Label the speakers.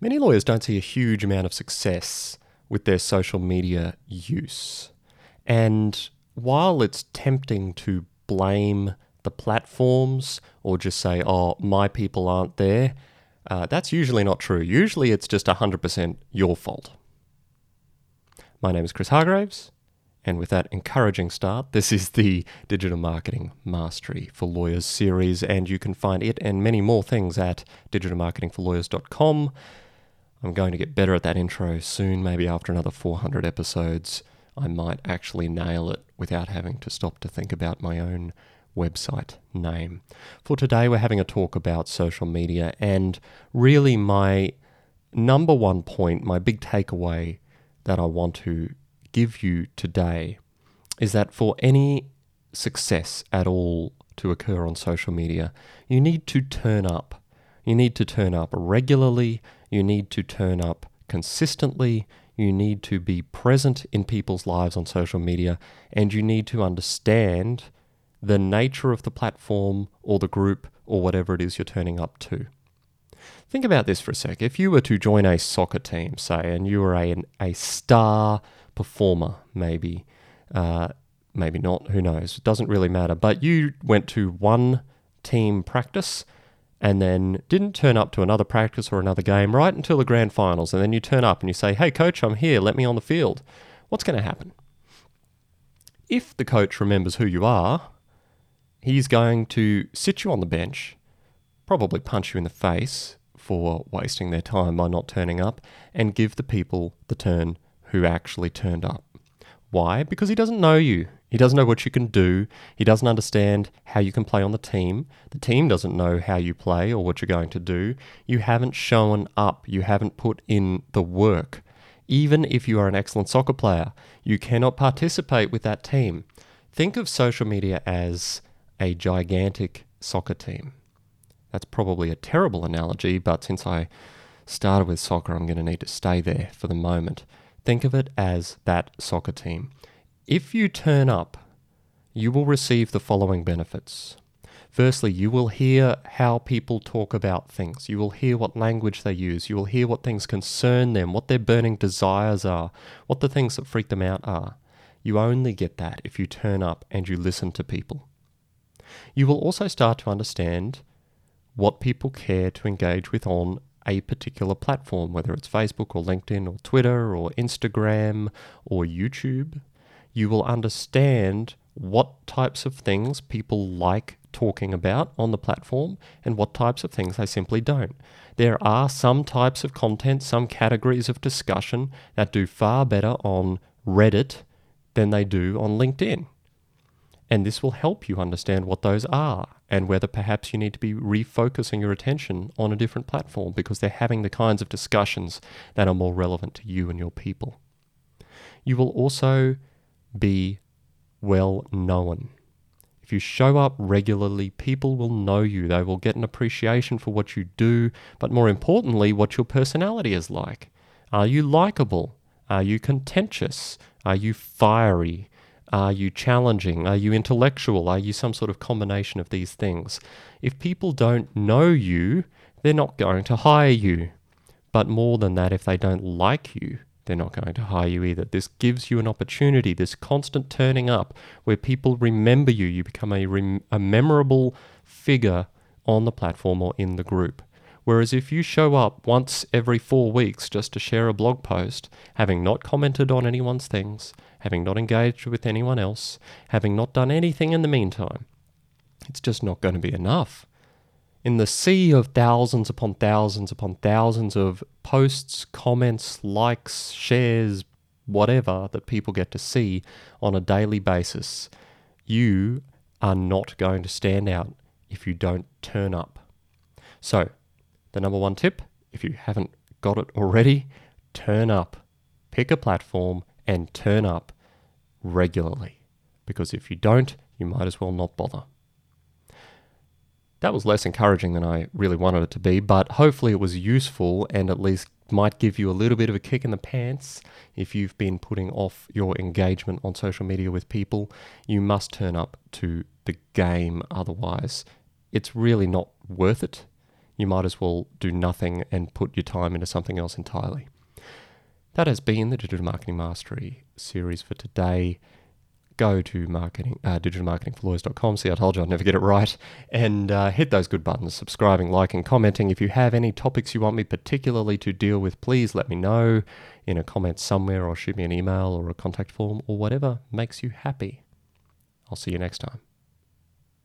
Speaker 1: Many lawyers don't see a huge amount of success with their social media use. And while it's tempting to blame the platforms or just say, oh, my people aren't there, uh, that's usually not true. Usually it's just 100% your fault. My name is Chris Hargreaves, and with that encouraging start, this is the Digital Marketing Mastery for Lawyers series, and you can find it and many more things at digitalmarketingforlawyers.com. I'm going to get better at that intro soon, maybe after another 400 episodes. I might actually nail it without having to stop to think about my own website name. For today, we're having a talk about social media, and really, my number one point, my big takeaway that I want to give you today is that for any success at all to occur on social media, you need to turn up. You need to turn up regularly, you need to turn up consistently, you need to be present in people's lives on social media, and you need to understand the nature of the platform or the group or whatever it is you're turning up to. Think about this for a sec. If you were to join a soccer team, say, and you were a, a star performer, maybe, uh, maybe not, who knows, it doesn't really matter, but you went to one team practice and then didn't turn up to another practice or another game right until the grand finals, and then you turn up and you say, Hey, coach, I'm here, let me on the field. What's going to happen? If the coach remembers who you are, he's going to sit you on the bench, probably punch you in the face for wasting their time by not turning up, and give the people the turn who actually turned up. Why? Because he doesn't know you. He doesn't know what you can do. He doesn't understand how you can play on the team. The team doesn't know how you play or what you're going to do. You haven't shown up. You haven't put in the work. Even if you are an excellent soccer player, you cannot participate with that team. Think of social media as a gigantic soccer team. That's probably a terrible analogy, but since I started with soccer, I'm going to need to stay there for the moment. Think of it as that soccer team. If you turn up, you will receive the following benefits. Firstly, you will hear how people talk about things. You will hear what language they use. You will hear what things concern them, what their burning desires are, what the things that freak them out are. You only get that if you turn up and you listen to people. You will also start to understand what people care to engage with on a particular platform, whether it's Facebook or LinkedIn or Twitter or Instagram or YouTube. You will understand what types of things people like talking about on the platform and what types of things they simply don't. There are some types of content, some categories of discussion that do far better on Reddit than they do on LinkedIn. And this will help you understand what those are and whether perhaps you need to be refocusing your attention on a different platform because they're having the kinds of discussions that are more relevant to you and your people. You will also be well known. If you show up regularly, people will know you. They will get an appreciation for what you do, but more importantly, what your personality is like. Are you likable? Are you contentious? Are you fiery? Are you challenging? Are you intellectual? Are you some sort of combination of these things? If people don't know you, they're not going to hire you. But more than that, if they don't like you, they're not going to hire you either. This gives you an opportunity, this constant turning up where people remember you. You become a, rem- a memorable figure on the platform or in the group. Whereas if you show up once every four weeks just to share a blog post, having not commented on anyone's things, having not engaged with anyone else, having not done anything in the meantime. It's just not going to be enough. In the sea of thousands upon thousands upon thousands of posts, comments, likes, shares, whatever that people get to see on a daily basis, you are not going to stand out if you don't turn up. So, the number one tip, if you haven't got it already, turn up. Pick a platform and turn up regularly. Because if you don't, you might as well not bother. That was less encouraging than I really wanted it to be, but hopefully it was useful and at least might give you a little bit of a kick in the pants if you've been putting off your engagement on social media with people. You must turn up to the game, otherwise, it's really not worth it. you might as well do nothing and put your time into something else entirely. That has been the Digital Marketing Mastery series for today. Go to marketing, uh, digitalmarketingforlawyers.com. See, I told you I'd never get it right. And uh, hit those good buttons subscribing, liking, commenting. If you have any topics you want me particularly to deal with, please let me know in a comment somewhere or shoot me an email or a contact form or whatever makes you happy. I'll see you next time.